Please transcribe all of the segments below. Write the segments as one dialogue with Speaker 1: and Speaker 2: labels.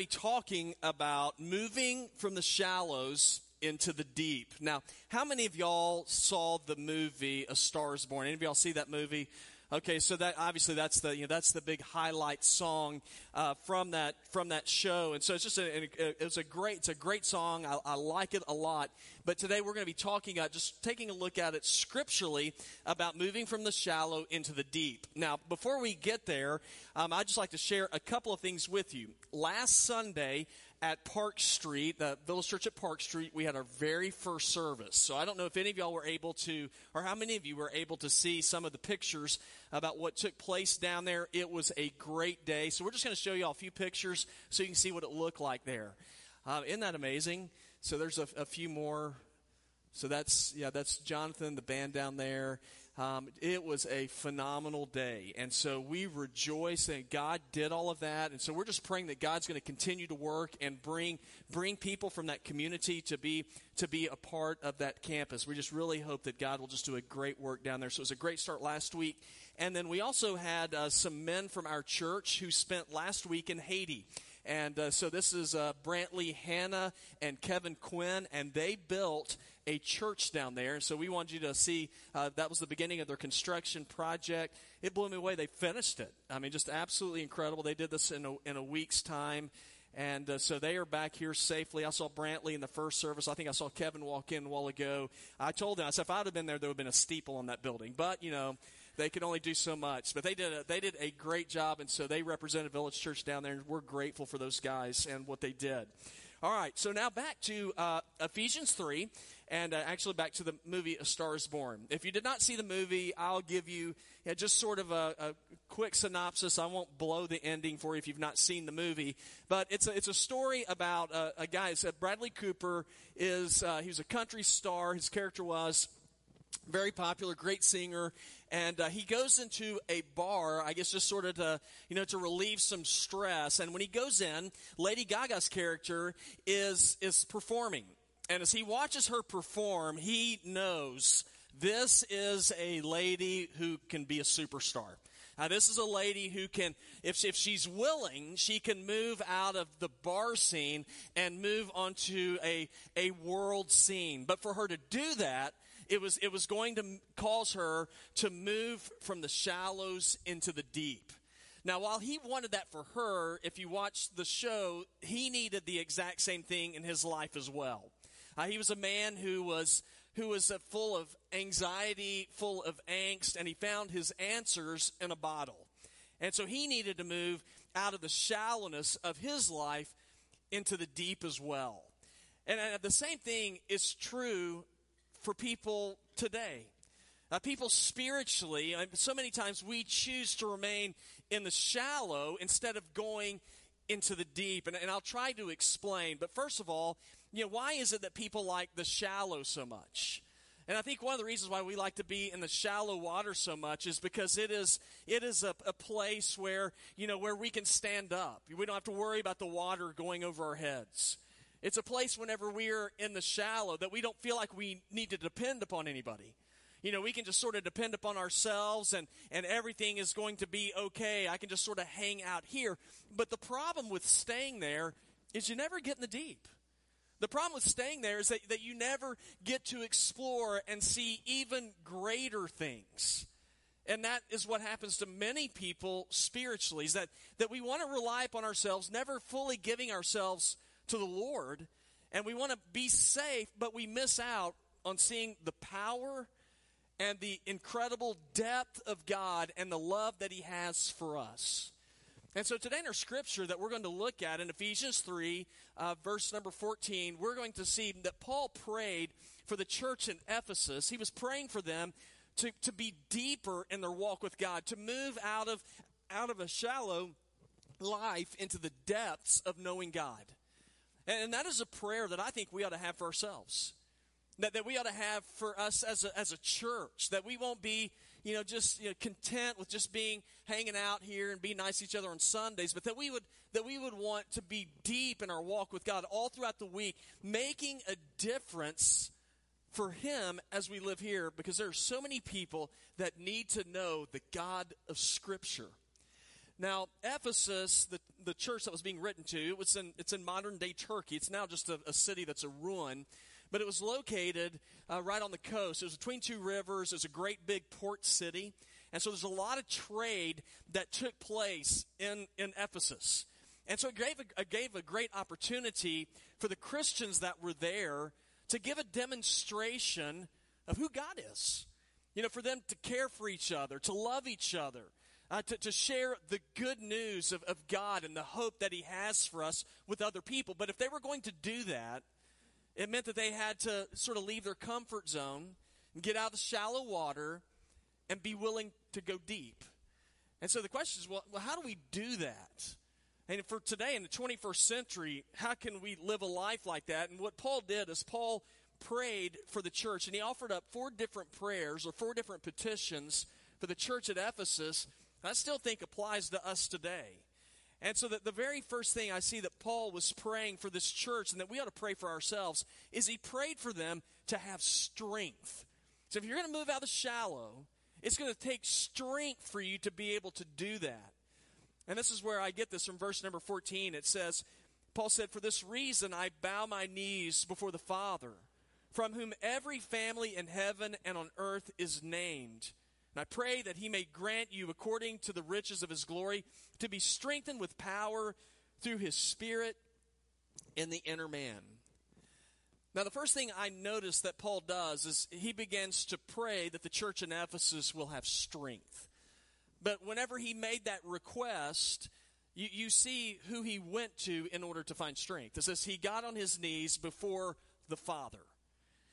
Speaker 1: be talking about moving from the shallows into the deep. Now, how many of y'all saw the movie A Star is Born? Any of y'all see that movie? Okay, so that obviously that's the you know that's the big highlight song uh, from that from that show, and so it's just a, a it's a great it's a great song. I, I like it a lot. But today we're going to be talking about just taking a look at it scripturally about moving from the shallow into the deep. Now, before we get there, um, I'd just like to share a couple of things with you. Last Sunday, at Park Street, the Village Church at Park Street, we had our very first service. So I don't know if any of y'all were able to, or how many of you were able to see some of the pictures about what took place down there. It was a great day. So we're just going to show you all a few pictures so you can see what it looked like there. Uh, isn't that amazing? So there's a, a few more. So that's, yeah, that's Jonathan, the band down there. Um, it was a phenomenal day. And so we rejoice that God did all of that. And so we're just praying that God's going to continue to work and bring, bring people from that community to be, to be a part of that campus. We just really hope that God will just do a great work down there. So it was a great start last week. And then we also had uh, some men from our church who spent last week in Haiti. And uh, so this is uh, Brantley Hannah and Kevin Quinn, and they built a church down there. And so we wanted you to see uh, that was the beginning of their construction project. It blew me away. They finished it. I mean, just absolutely incredible. They did this in a, in a week's time. And uh, so they are back here safely. I saw Brantley in the first service. I think I saw Kevin walk in a while ago. I told him, I said, if I'd have been there, there would have been a steeple on that building. But, you know, they could only do so much. But they did a, they did a great job, and so they represented Village Church down there, and we're grateful for those guys and what they did. All right, so now back to uh, Ephesians 3, and uh, actually back to the movie A Star is Born. If you did not see the movie, I'll give you yeah, just sort of a, a, quick synopsis. I won't blow the ending for you if you've not seen the movie, but it's a, it's a story about a, a guy. Said Bradley Cooper is uh, he was a country star. His character was very popular, great singer, and uh, he goes into a bar, I guess, just sort of to you know to relieve some stress. And when he goes in, Lady Gaga's character is is performing, and as he watches her perform, he knows this is a lady who can be a superstar. Now, this is a lady who can, if, if she's willing, she can move out of the bar scene and move onto a, a world scene. But for her to do that, it was, it was going to cause her to move from the shallows into the deep. Now, while he wanted that for her, if you watch the show, he needed the exact same thing in his life as well. Uh, he was a man who was who was uh, full of anxiety, full of angst, and he found his answers in a bottle. And so he needed to move out of the shallowness of his life into the deep as well. And uh, the same thing is true for people today. Uh, people spiritually, so many times we choose to remain in the shallow instead of going into the deep. And, and I'll try to explain. But first of all, you know, why is it that people like the shallow so much? And I think one of the reasons why we like to be in the shallow water so much is because it is it is a, a, place where you know where we can stand up. We don't have to worry about the water going over our heads. It's a place whenever we're in the shallow that we don't feel like we need to depend upon anybody. You know, we can just sort of depend upon ourselves and, and everything is going to be okay. I can just sort of hang out here. But the problem with staying there is you never get in the deep. The problem with staying there is that, that you never get to explore and see even greater things. And that is what happens to many people spiritually, is that, that we want to rely upon ourselves, never fully giving ourselves to the Lord, and we want to be safe, but we miss out on seeing the power and the incredible depth of God and the love that He has for us. And so today in our scripture that we're going to look at in Ephesians 3, uh, verse number 14, we're going to see that Paul prayed for the church in Ephesus. He was praying for them to, to be deeper in their walk with God, to move out of, out of a shallow life into the depths of knowing God. And that is a prayer that I think we ought to have for ourselves. That, that we ought to have for us as a, as a church. That we won't be, you know, just you know, content with just being hanging out here and being nice to each other on Sundays, but that we would that we would want to be deep in our walk with God all throughout the week, making a difference for Him as we live here, because there are so many people that need to know the God of Scripture. Now, Ephesus, the, the church that was being written to, it was in, it's in modern day Turkey. It's now just a, a city that's a ruin. But it was located uh, right on the coast. It was between two rivers. It was a great big port city. And so there's a lot of trade that took place in, in Ephesus. And so it gave a, it gave a great opportunity for the Christians that were there to give a demonstration of who God is. You know, for them to care for each other, to love each other, uh, to, to share the good news of, of God and the hope that He has for us with other people. But if they were going to do that, it meant that they had to sort of leave their comfort zone and get out of the shallow water and be willing to go deep. And so the question is, well, well how do we do that? And for today in the 21st century, how can we live a life like that? And what Paul did is Paul prayed for the church, and he offered up four different prayers or four different petitions for the church at Ephesus. I still think applies to us today. And so that the very first thing I see that Paul was praying for this church and that we ought to pray for ourselves is he prayed for them to have strength. So if you're going to move out of the shallow, it's going to take strength for you to be able to do that. And this is where I get this from verse number 14. It says, Paul said, For this reason I bow my knees before the Father, from whom every family in heaven and on earth is named. And I pray that he may grant you, according to the riches of his glory, to be strengthened with power through his Spirit in the inner man. Now, the first thing I notice that Paul does is he begins to pray that the church in Ephesus will have strength. But whenever he made that request, you, you see who he went to in order to find strength. It says he got on his knees before the Father.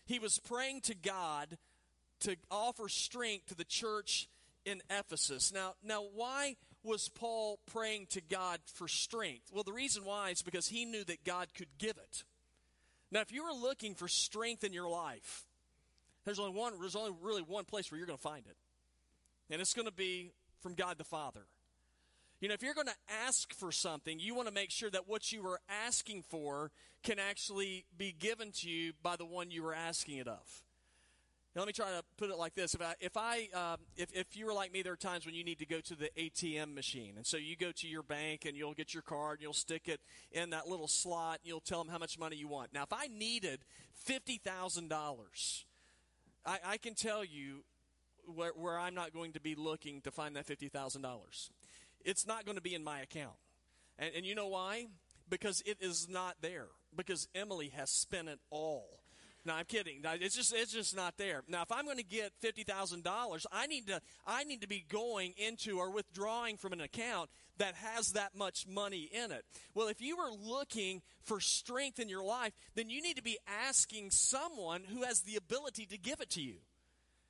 Speaker 1: He was praying to God to offer strength to the church in Ephesus. Now, now why was Paul praying to God for strength? Well, the reason why is because he knew that God could give it. Now, if you were looking for strength in your life, there's only one there's only really one place where you're going to find it. And it's going to be from God the Father. You know, if you're going to ask for something, you want to make sure that what you are asking for can actually be given to you by the one you were asking it of. Now, let me try to put it like this: If I, if I, uh, if, if you were like me, there are times when you need to go to the ATM machine, and so you go to your bank and you'll get your card, and you'll stick it in that little slot, and you'll tell them how much money you want. Now, if I needed fifty thousand dollars, I can tell you where, where I'm not going to be looking to find that fifty thousand dollars. It's not going to be in my account, and, and you know why? Because it is not there. Because Emily has spent it all no, I'm kidding. It's just it's just not there. Now, if I'm going to get fifty thousand dollars, I need to I need to be going into or withdrawing from an account that has that much money in it. Well, if you are looking for strength in your life, then you need to be asking someone who has the ability to give it to you.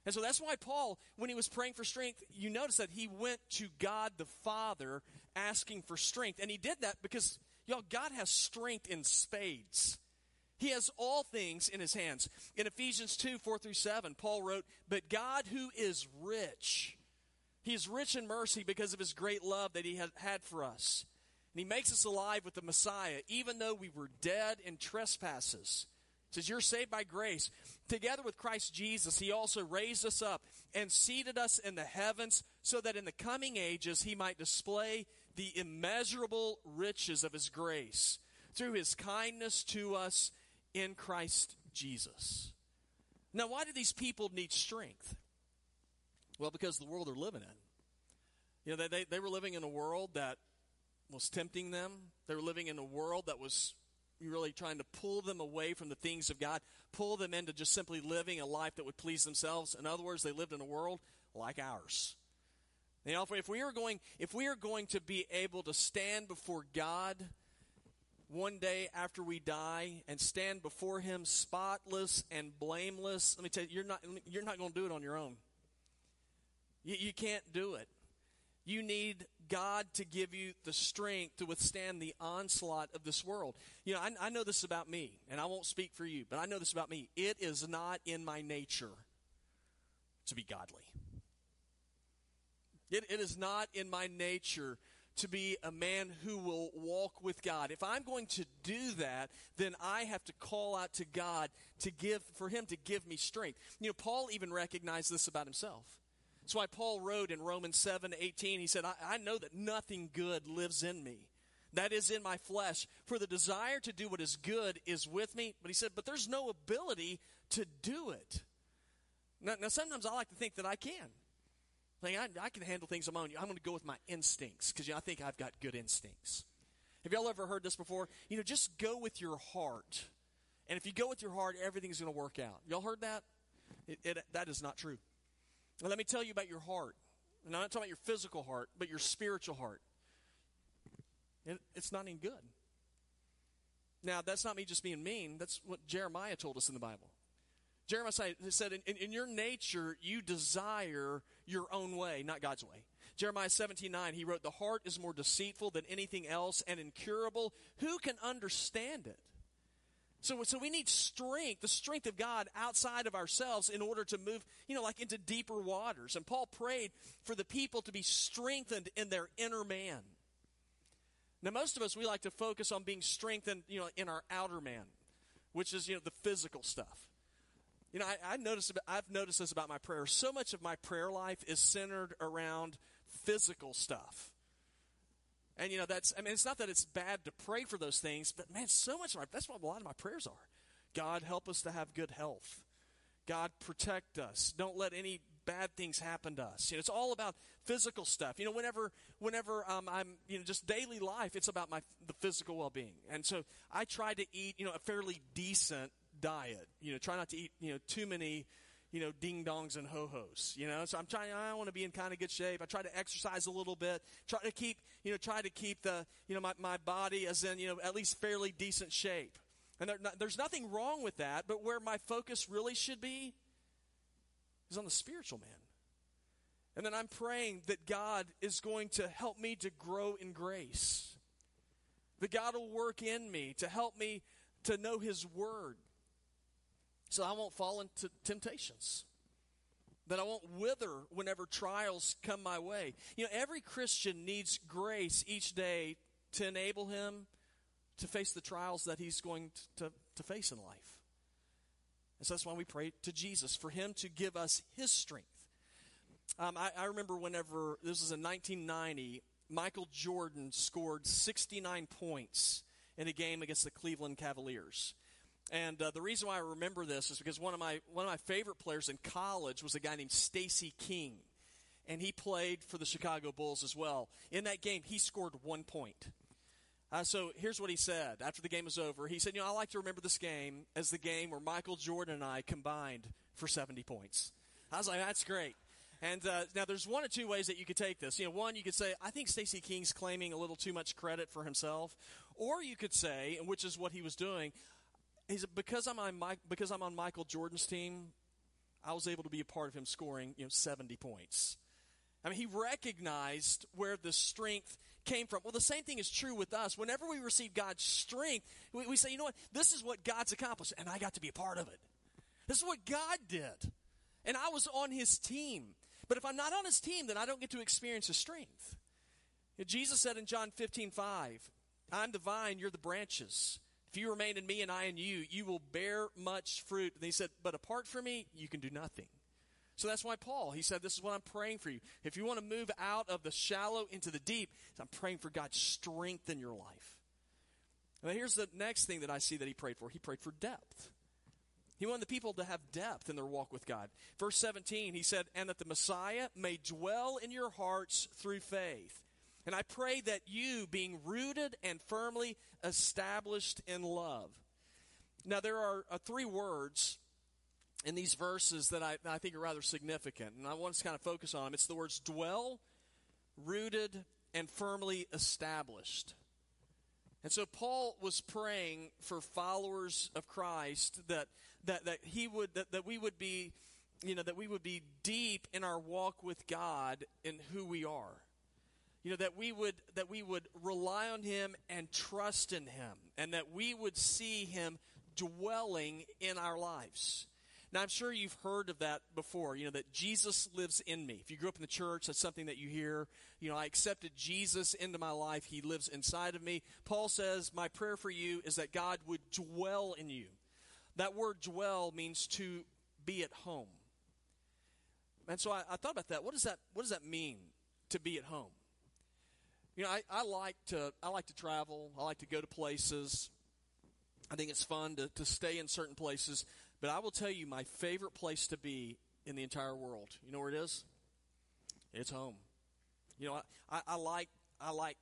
Speaker 1: And so that's why Paul, when he was praying for strength, you notice that he went to God the Father asking for strength. And he did that because, y'all, God has strength in spades. He has all things in his hands. In Ephesians 2 4 through 7, Paul wrote, But God, who is rich, he is rich in mercy because of his great love that he had for us. And he makes us alive with the Messiah, even though we were dead in trespasses. It says, You're saved by grace. Together with Christ Jesus, he also raised us up and seated us in the heavens so that in the coming ages he might display the immeasurable riches of his grace through his kindness to us in Christ Jesus. Now, why do these people need strength? Well, because the world they're living in. You know, they, they, they were living in a world that was tempting them. They were living in a world that was really trying to pull them away from the things of God, pull them into just simply living a life that would please themselves. In other words, they lived in a world like ours. You know, if we are going, if we are going to be able to stand before God one day after we die and stand before him spotless and blameless. Let me tell you you're not you're not going to do it on your own. You, you can't do it. You need god to give you the strength to withstand the onslaught of this world. You know I, I know this about me and i won't speak for you but i know this about me. It is not in my nature to be godly. It, it is not in my nature to be a man who will walk with God. If I'm going to do that, then I have to call out to God to give for him to give me strength. You know, Paul even recognized this about himself. That's why Paul wrote in Romans 7 18, he said, I, I know that nothing good lives in me. That is in my flesh. For the desire to do what is good is with me. But he said, but there's no ability to do it. Now, now sometimes I like to think that I can. Like I, I can handle things on my own. I'm going to go with my instincts because you know, I think I've got good instincts. Have y'all ever heard this before? You know, just go with your heart. And if you go with your heart, everything's going to work out. Y'all heard that? It, it, that is not true. Well, let me tell you about your heart. And I'm not talking about your physical heart, but your spiritual heart. It, it's not any good. Now, that's not me just being mean. That's what Jeremiah told us in the Bible. Jeremiah said, in, in, your nature, you desire your own way, not God's way. Jeremiah 17 9, he wrote, The heart is more deceitful than anything else and incurable. Who can understand it? So, so we need strength, the strength of God outside of ourselves in order to move, you know, like into deeper waters. And Paul prayed for the people to be strengthened in their inner man. Now, most of us, we like to focus on being strengthened, you know, in our outer man, which is, you know, the physical stuff. You know, I, I noticed, I've noticed this about my prayer. So much of my prayer life is centered around physical stuff. And, you know, that's, I mean, it's not that it's bad to pray for those things, but man, so much of my, that's what a lot of my prayers are. God, help us to have good health. God, protect us. Don't let any bad things happen to us. You know, it's all about physical stuff. You know, whenever, whenever um, I'm, you know, just daily life, it's about my the physical well-being. And so I try to eat, you know, a fairly decent diet. You know, try not to eat, you know, too many, you know, ding dongs and ho hos. You know, so I'm trying. I want to be in kind of good shape. I try to exercise a little bit. Try to keep, you know, try to keep the, you know, my my body as in, you know, at least fairly decent shape. And there, there's nothing wrong with that. But where my focus really should be is on the spiritual man. And then I'm praying that God is going to help me to grow in grace. That God will work in me to help me to know His Word. So I won't fall into temptations. That I won't wither whenever trials come my way. You know, every Christian needs grace each day to enable him to face the trials that he's going to, to face in life. And so that's why we pray to Jesus, for him to give us his strength. Um, I, I remember whenever, this was in 1990, Michael Jordan scored 69 points in a game against the Cleveland Cavaliers. And uh, the reason why I remember this is because one of my one of my favorite players in college was a guy named Stacy King, and he played for the Chicago Bulls as well. In that game, he scored one point. Uh, so here's what he said after the game was over. He said, "You know, I like to remember this game as the game where Michael Jordan and I combined for 70 points." I was like, "That's great." And uh, now there's one or two ways that you could take this. You know, one you could say, "I think Stacy King's claiming a little too much credit for himself," or you could say, which is what he was doing, he said, "Because I'm on Mike, because I'm on Michael Jordan's team, I was able to be a part of him scoring, you know, 70 points." I mean, he recognized where the strength came from. Well, the same thing is true with us. Whenever we receive God's strength, we, we say, you know what? This is what God's accomplished, and I got to be a part of it. This is what God did. And I was on his team. But if I'm not on his team, then I don't get to experience his strength. Jesus said in John 15, 5, I'm the vine, you're the branches. If you remain in me and I in you, you will bear much fruit. And he said, But apart from me, you can do nothing. So that's why Paul, he said, This is what I'm praying for you. If you want to move out of the shallow into the deep, I'm praying for God's strength in your life. Now, here's the next thing that I see that he prayed for. He prayed for depth. He wanted the people to have depth in their walk with God. Verse 17, he said, And that the Messiah may dwell in your hearts through faith. And I pray that you, being rooted and firmly established in love. Now, there are uh, three words in these verses that I, I think are rather significant, and I want to kind of focus on them. It's the words dwell, rooted, and firmly established. And so Paul was praying for followers of Christ that that, that he would that, that we would be you know that we would be deep in our walk with God in who we are. You know that we would that we would rely on him and trust in him and that we would see him dwelling in our lives. Now, I'm sure you've heard of that before, you know, that Jesus lives in me. If you grew up in the church, that's something that you hear. You know, I accepted Jesus into my life. He lives inside of me. Paul says, My prayer for you is that God would dwell in you. That word dwell means to be at home. And so I, I thought about that. What does that what does that mean to be at home? You know, I, I like to I like to travel. I like to go to places. I think it's fun to, to stay in certain places. But I will tell you my favorite place to be in the entire world. You know where it is? It's home. You know, I, I, I like I like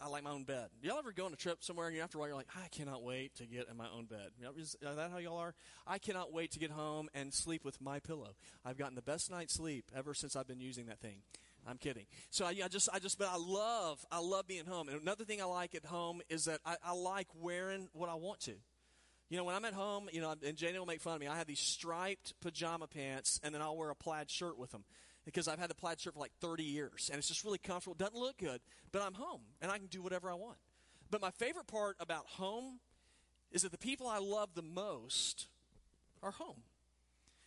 Speaker 1: I like my own bed. Y'all ever go on a trip somewhere and after a while you're like, I cannot wait to get in my own bed. Is that how y'all are? I cannot wait to get home and sleep with my pillow. I've gotten the best night's sleep ever since I've been using that thing. I'm kidding. So I, I just, I just, but I love, I love being home. And another thing I like at home is that I, I like wearing what I want to. You know, when I'm at home, you know, and Jane will make fun of me. I have these striped pajama pants, and then I'll wear a plaid shirt with them because I've had the plaid shirt for like 30 years and it's just really comfortable. Doesn't look good, but I'm home and I can do whatever I want. But my favorite part about home is that the people I love the most are home.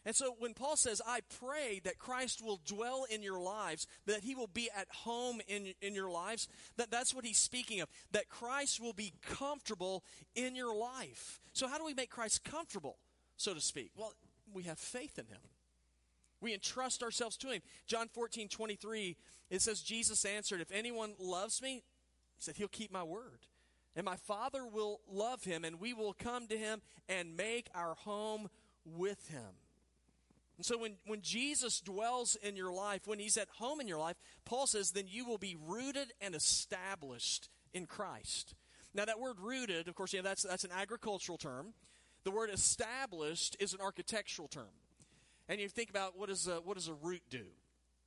Speaker 1: And so when Paul says, I pray that Christ will dwell in your lives, that he will be at home in, in your lives, that that's what he's speaking of, that Christ will be comfortable in your life. So how do we make Christ comfortable, so to speak? Well, we have faith in him. We entrust ourselves to him. John 14, 23, it says, Jesus answered, If anyone loves me, he said, he'll keep my word. And my Father will love him, and we will come to him and make our home with him. And so when, when Jesus dwells in your life, when he's at home in your life, Paul says, then you will be rooted and established in Christ. Now that word rooted, of course, yeah, that's, that's an agricultural term. The word established is an architectural term. And you think about what, is a, what does a root do?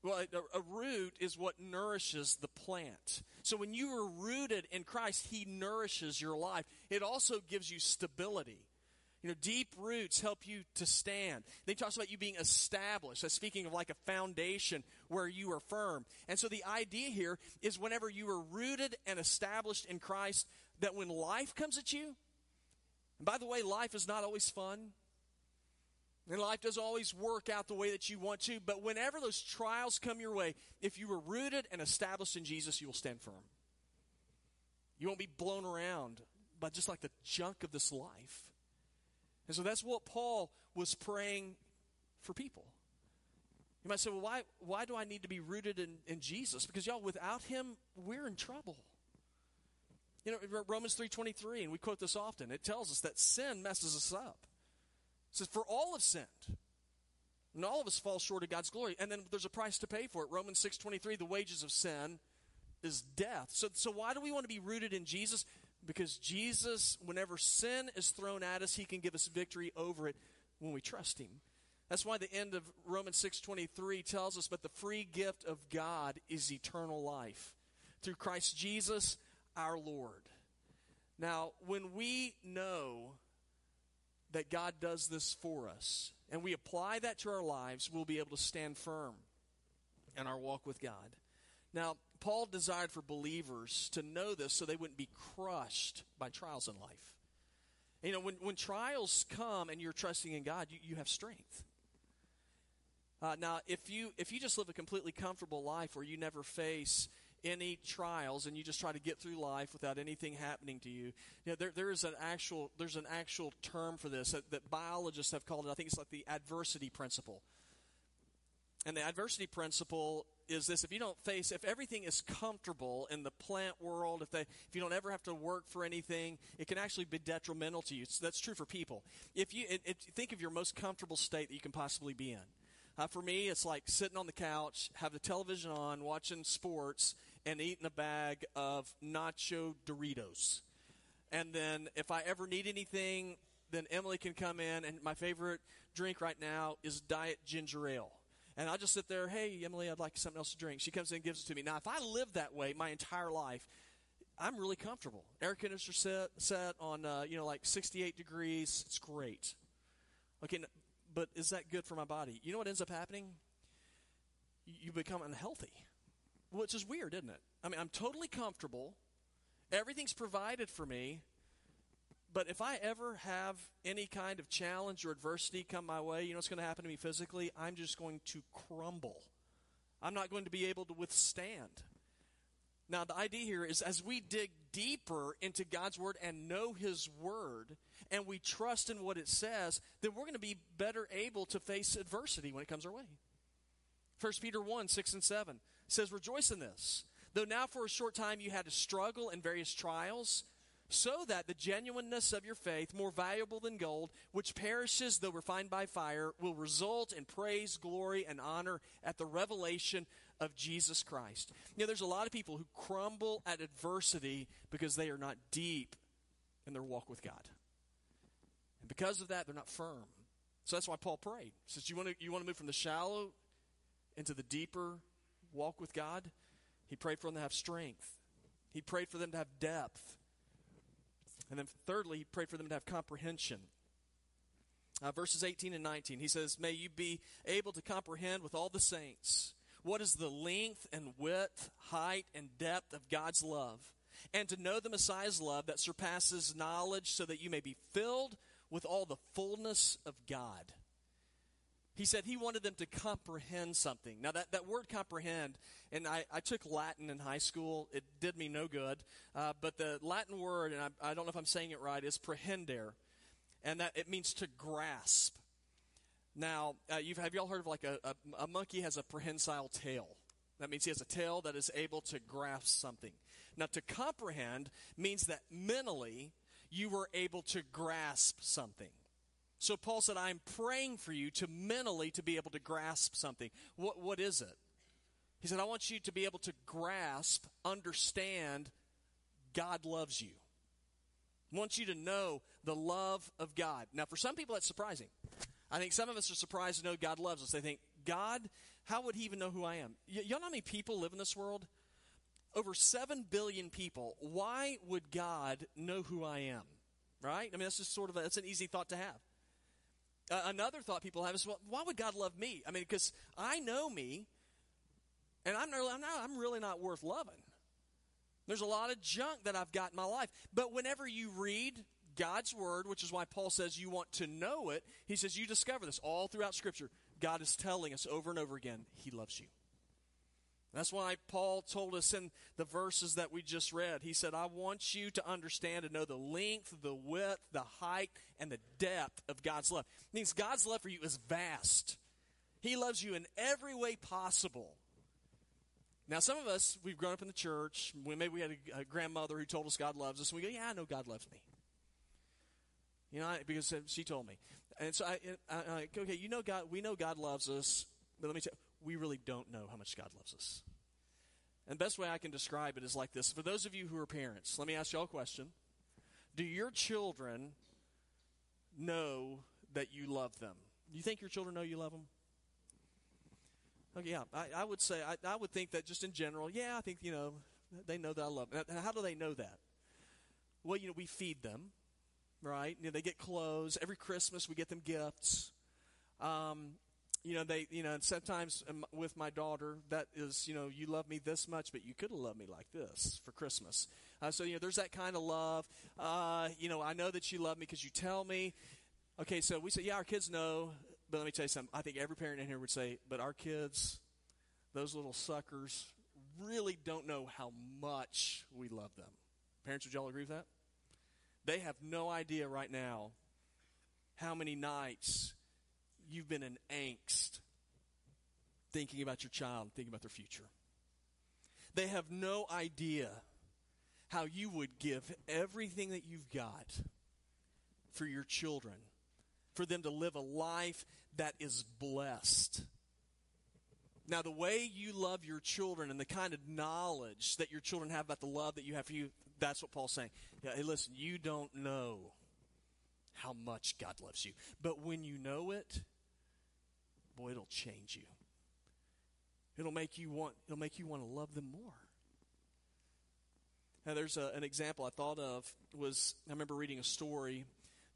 Speaker 1: Well, a, a root is what nourishes the plant. So when you are rooted in Christ, He nourishes your life. It also gives you stability. You know, deep roots help you to stand. He talks about you being established. That's speaking of like a foundation where you are firm. And so the idea here is whenever you are rooted and established in Christ, that when life comes at you, and by the way, life is not always fun. And life doesn't always work out the way that you want to, but whenever those trials come your way, if you are rooted and established in Jesus, you will stand firm. You won't be blown around by just like the junk of this life. And so that's what Paul was praying for people. You might say, well, why, why do I need to be rooted in, in Jesus? Because, y'all, without him, we're in trouble. You know, Romans 3.23, and we quote this often, it tells us that sin messes us up. It says, For all have sinned. And all of us fall short of God's glory. And then there's a price to pay for it. Romans 6.23, the wages of sin is death. So, so why do we want to be rooted in Jesus? Because Jesus, whenever sin is thrown at us, he can give us victory over it when we trust him. That's why the end of Romans 6:23 tells us but the free gift of God is eternal life through Christ Jesus our Lord. Now, when we know that God does this for us, and we apply that to our lives, we'll be able to stand firm in our walk with God. Now, Paul desired for believers to know this so they wouldn't be crushed by trials in life. You know, when, when trials come and you're trusting in God, you, you have strength. Uh, now, if you if you just live a completely comfortable life where you never face any trials and you just try to get through life without anything happening to you. You know, there, there is an actual, there's an actual term for this that, that biologists have called it. I think it's like the adversity principle. And the adversity principle is this if you don't face if everything is comfortable in the plant world if they if you don't ever have to work for anything it can actually be detrimental to you so that's true for people if you it, it, think of your most comfortable state that you can possibly be in uh, for me it's like sitting on the couch have the television on watching sports and eating a bag of nacho Doritos. And then if I ever need anything, then Emily can come in. And my favorite drink right now is Diet Ginger Ale. And I'll just sit there, hey, Emily, I'd like something else to drink. She comes in and gives it to me. Now, if I live that way my entire life, I'm really comfortable. Air conditioner set, set on, uh, you know, like 68 degrees. It's great. Okay, but is that good for my body? You know what ends up happening? You become unhealthy which is weird, isn't it? I mean, I'm totally comfortable. Everything's provided for me. But if I ever have any kind of challenge or adversity come my way, you know what's going to happen to me physically? I'm just going to crumble. I'm not going to be able to withstand. Now, the idea here is as we dig deeper into God's Word and know His Word, and we trust in what it says, then we're going to be better able to face adversity when it comes our way. 1 Peter 1 6 and 7 says, Rejoice in this, though now for a short time you had to struggle in various trials, so that the genuineness of your faith, more valuable than gold, which perishes though refined by fire, will result in praise, glory, and honor at the revelation of Jesus Christ. You know, there's a lot of people who crumble at adversity because they are not deep in their walk with God. And because of that, they're not firm. So that's why Paul prayed. Says, you want to, you want to move from the shallow into the deeper walk with God? He prayed for them to have strength. He prayed for them to have depth. And then thirdly, he prayed for them to have comprehension. Uh, verses 18 and 19, he says, May you be able to comprehend with all the saints what is the length and width, height, and depth of God's love, and to know the Messiah's love that surpasses knowledge, so that you may be filled with all the fullness of God. He said he wanted them to comprehend something. Now, that, that word comprehend, and I, I took Latin in high school. It did me no good. Uh, but the Latin word, and I, I don't know if I'm saying it right, is prehender. And that it means to grasp. Now, uh, you've, have y'all heard of like a, a, a monkey has a prehensile tail? That means he has a tail that is able to grasp something. Now, to comprehend means that mentally you were able to grasp something. So Paul said, I'm praying for you to mentally to be able to grasp something. What, what is it? He said, I want you to be able to grasp, understand, God loves you. I want you to know the love of God. Now, for some people, that's surprising. I think some of us are surprised to know God loves us. They think, God, how would he even know who I am? Y- y'all know how many people live in this world? Over 7 billion people. Why would God know who I am? Right? I mean, that's just sort of a, that's an easy thought to have. Uh, another thought people have is, well, why would God love me? I mean, because I know me, and I'm, I'm, not, I'm really not worth loving. There's a lot of junk that I've got in my life. But whenever you read God's word, which is why Paul says you want to know it, he says you discover this all throughout Scripture. God is telling us over and over again, He loves you. That's why Paul told us in the verses that we just read. He said, I want you to understand and know the length, the width, the height, and the depth of God's love. It means God's love for you is vast. He loves you in every way possible. Now, some of us, we've grown up in the church. Maybe we had a, a grandmother who told us God loves us, and we go, Yeah, I know God loves me. You know, because she told me. And so I, I, I okay, you know God, we know God loves us, but let me tell you, we really don't know how much God loves us. And the best way I can describe it is like this. For those of you who are parents, let me ask y'all a question. Do your children know that you love them? Do you think your children know you love them? Okay, yeah, I, I would say, I, I would think that just in general, yeah, I think, you know, they know that I love them. And how do they know that? Well, you know, we feed them, right? You know, they get clothes. Every Christmas we get them gifts. Um, you know, they, you know, and sometimes um, with my daughter, that is, you know, you love me this much, but you could have loved me like this for Christmas. Uh, so, you know, there's that kind of love. Uh, you know, I know that you love me because you tell me. Okay, so we say, yeah, our kids know, but let me tell you something. I think every parent in here would say, but our kids, those little suckers, really don't know how much we love them. Parents, would y'all agree with that? They have no idea right now how many nights you've been in angst thinking about your child, thinking about their future. They have no idea how you would give everything that you've got for your children, for them to live a life that is blessed. Now, the way you love your children and the kind of knowledge that your children have about the love that you have for you, that's what Paul's saying. Yeah, hey, listen, you don't know how much God loves you. But when you know it, change you. It'll make you want it'll make you want to love them more. Now, there's a, an example I thought of was I remember reading a story.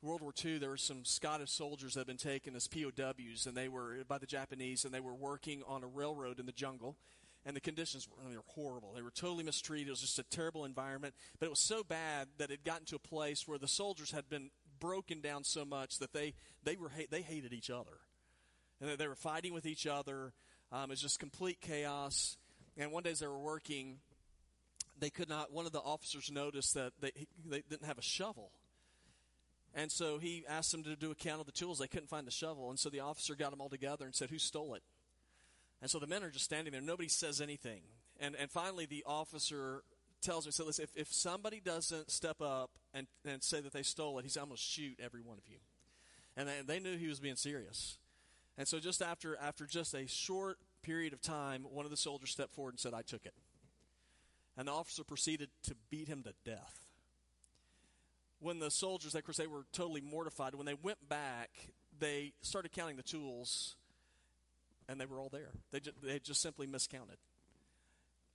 Speaker 1: World War II, there were some Scottish soldiers that had been taken as POWs, and they were by the Japanese, and they were working on a railroad in the jungle, and the conditions were, they were horrible. They were totally mistreated. It was just a terrible environment, but it was so bad that it gotten to a place where the soldiers had been broken down so much that they they were they hated each other and they were fighting with each other. Um, it was just complete chaos. And one day as they were working, they could not. One of the officers noticed that they they didn't have a shovel, and so he asked them to do a count of the tools. They couldn't find the shovel, and so the officer got them all together and said, "Who stole it?" And so the men are just standing there. Nobody says anything. And, and finally, the officer tells me, so listen, if, if somebody doesn't step up and, and say that they stole it, he said, I'm going to shoot every one of you. And they, they knew he was being serious. And so just after, after just a short period of time, one of the soldiers stepped forward and said, I took it. And the officer proceeded to beat him to death. When the soldiers, of course, they were totally mortified. When they went back, they started counting the tools, and they were all there. They just, they just simply miscounted.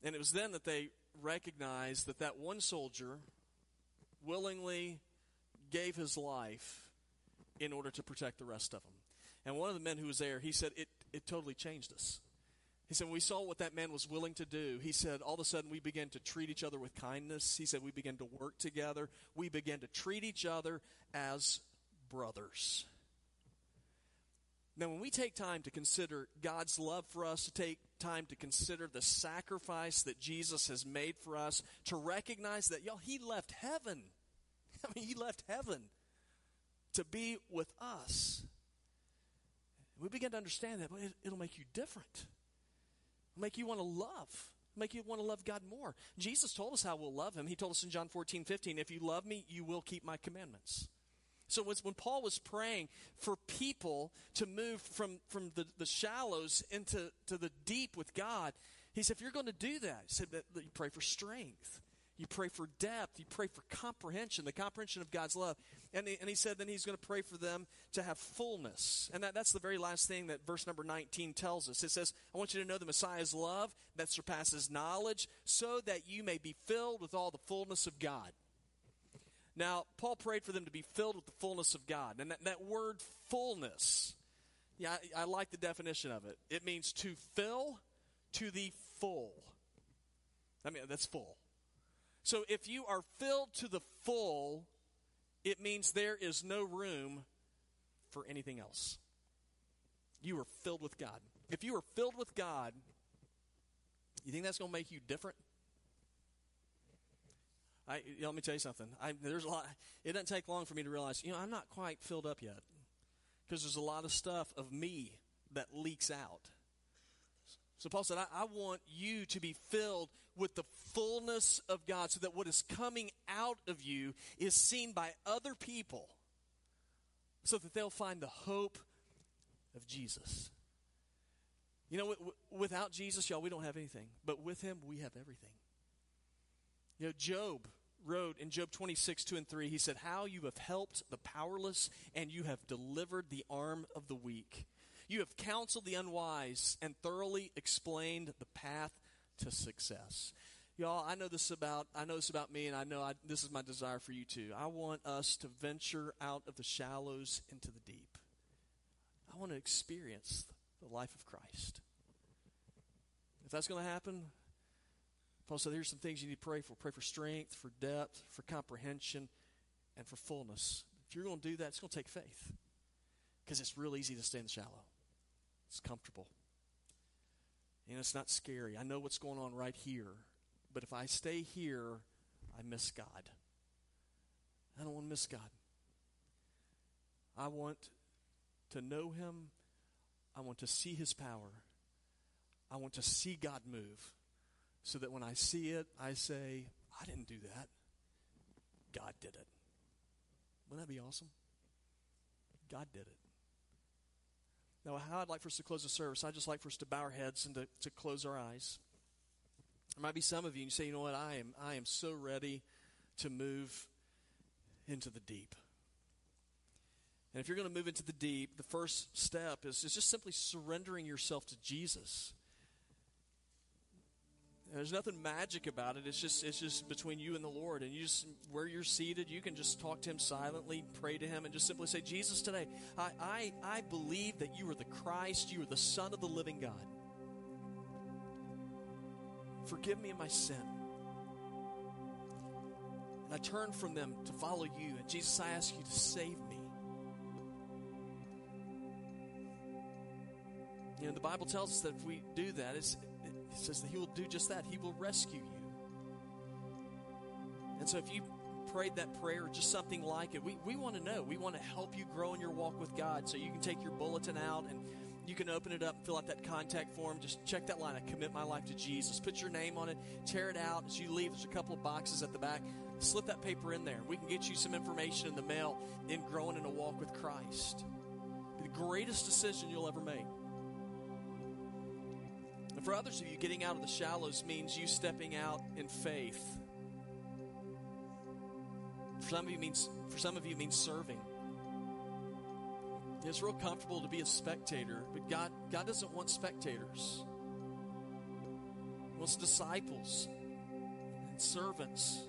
Speaker 1: And it was then that they recognized that that one soldier willingly gave his life in order to protect the rest of them. And one of the men who was there, he said, it, it totally changed us. He said, we saw what that man was willing to do. He said, all of a sudden we began to treat each other with kindness. He said, we began to work together. We began to treat each other as brothers. Now, when we take time to consider God's love for us, to take time to consider the sacrifice that Jesus has made for us, to recognize that, y'all, He left heaven. I mean, He left heaven to be with us. We begin to understand that, it, will make you different. It'll make you want to love. Make you want to love God more. Jesus told us how we'll love Him. He told us in John 14, 15, if you love me, you will keep my commandments. So when Paul was praying for people to move from, from the, the shallows into to the deep with God, he said, if you're going to do that, he said that you pray for strength. You pray for depth. You pray for comprehension, the comprehension of God's love. And he, and he said then he's going to pray for them to have fullness. And that, that's the very last thing that verse number 19 tells us. It says, I want you to know the Messiah's love that surpasses knowledge, so that you may be filled with all the fullness of God. Now, Paul prayed for them to be filled with the fullness of God. And that, that word fullness, yeah, I, I like the definition of it. It means to fill to the full. I mean, that's full. So if you are filled to the full, it means there is no room for anything else. You are filled with God. If you are filled with God, you think that's going to make you different? I, you know, let me tell you something. I, there's a lot. It doesn't take long for me to realize, you know, I'm not quite filled up yet, because there's a lot of stuff of me that leaks out. So Paul said, I, I want you to be filled with the fullness of God, so that what is coming out of you is seen by other people, so that they'll find the hope of Jesus. You know, without Jesus, y'all, we don't have anything. But with him, we have everything. You know, Job wrote in Job 26, 2 and 3, he said, How you have helped the powerless and you have delivered the arm of the weak. You have counseled the unwise and thoroughly explained the path to success. Y'all, I know this about I know this about me, and I know I, this is my desire for you too. I want us to venture out of the shallows into the deep. I want to experience the life of Christ. If that's going to happen, Paul said, here's some things you need to pray for. Pray for strength, for depth, for comprehension, and for fullness. If you're going to do that, it's going to take faith. Because it's real easy to stay in the shallow. It's comfortable. And it's not scary. I know what's going on right here. But if I stay here, I miss God. I don't want to miss God. I want to know Him. I want to see His power. I want to see God move so that when I see it, I say, I didn't do that. God did it. Wouldn't that be awesome? God did it. Now, how I'd like for us to close the service, I'd just like for us to bow our heads and to, to close our eyes. There might be some of you, and you say, you know what, I am, I am so ready to move into the deep. And if you're going to move into the deep, the first step is, is just simply surrendering yourself to Jesus. There's nothing magic about it. It's just it's just between you and the Lord. And you just where you're seated, you can just talk to him silently, pray to him, and just simply say, Jesus, today, I I, I believe that you are the Christ, you are the Son of the living God. Forgive me of my sin. And I turn from them to follow you. And Jesus, I ask you to save me. You know, the Bible tells us that if we do that, it's he says that He will do just that. He will rescue you. And so if you prayed that prayer or just something like it, we, we want to know. We want to help you grow in your walk with God. So you can take your bulletin out and you can open it up, fill out that contact form. Just check that line. I commit my life to Jesus. Put your name on it. Tear it out. As you leave, there's a couple of boxes at the back. Slip that paper in there. We can get you some information in the mail in growing in a walk with Christ. The greatest decision you'll ever make. For others of you, getting out of the shallows means you stepping out in faith. For some of you means for some of you means serving. It's real comfortable to be a spectator, but God, God doesn't want spectators. He wants disciples and servants.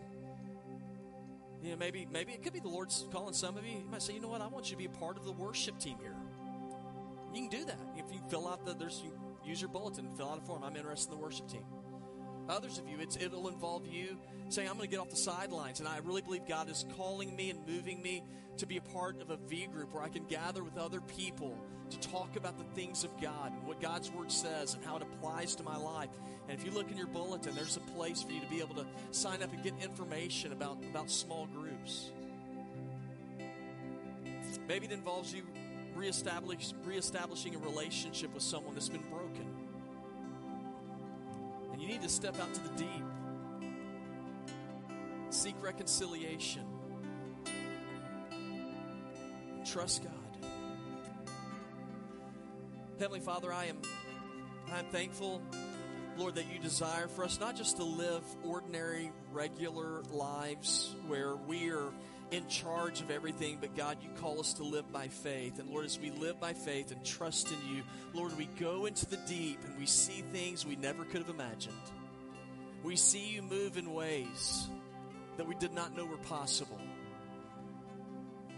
Speaker 1: You know, maybe maybe it could be the Lord's calling some of you. You might say, you know what, I want you to be a part of the worship team here. You can do that if you fill out the there's you use your bulletin, fill out a form. I'm interested in the worship team. Others of you, it'll involve you saying, I'm going to get off the sidelines. And I really believe God is calling me and moving me to be a part of a V group where I can gather with other people to talk about the things of God and what God's Word says and how it applies to my life. And if you look in your bulletin, there's a place for you to be able to sign up and get information about, about small groups. Maybe it involves you reestablish, reestablishing a relationship with someone that's been broken. And you need to step out to the deep seek reconciliation. Trust God. Heavenly Father, I am I am thankful, Lord, that you desire for us not just to live ordinary, regular lives where we are in charge of everything, but God, you call us to live by faith. And Lord, as we live by faith and trust in you, Lord, we go into the deep and we see things we never could have imagined. We see you move in ways that we did not know were possible.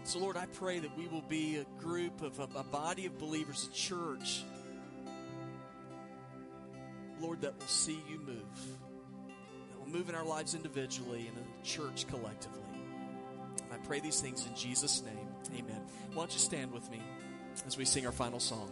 Speaker 1: So, Lord, I pray that we will be a group of a, a body of believers, a church, Lord, that will see you move. That will move in our lives individually and in the church collectively. I pray these things in Jesus' name. Amen. Why don't you stand with me as we sing our final song?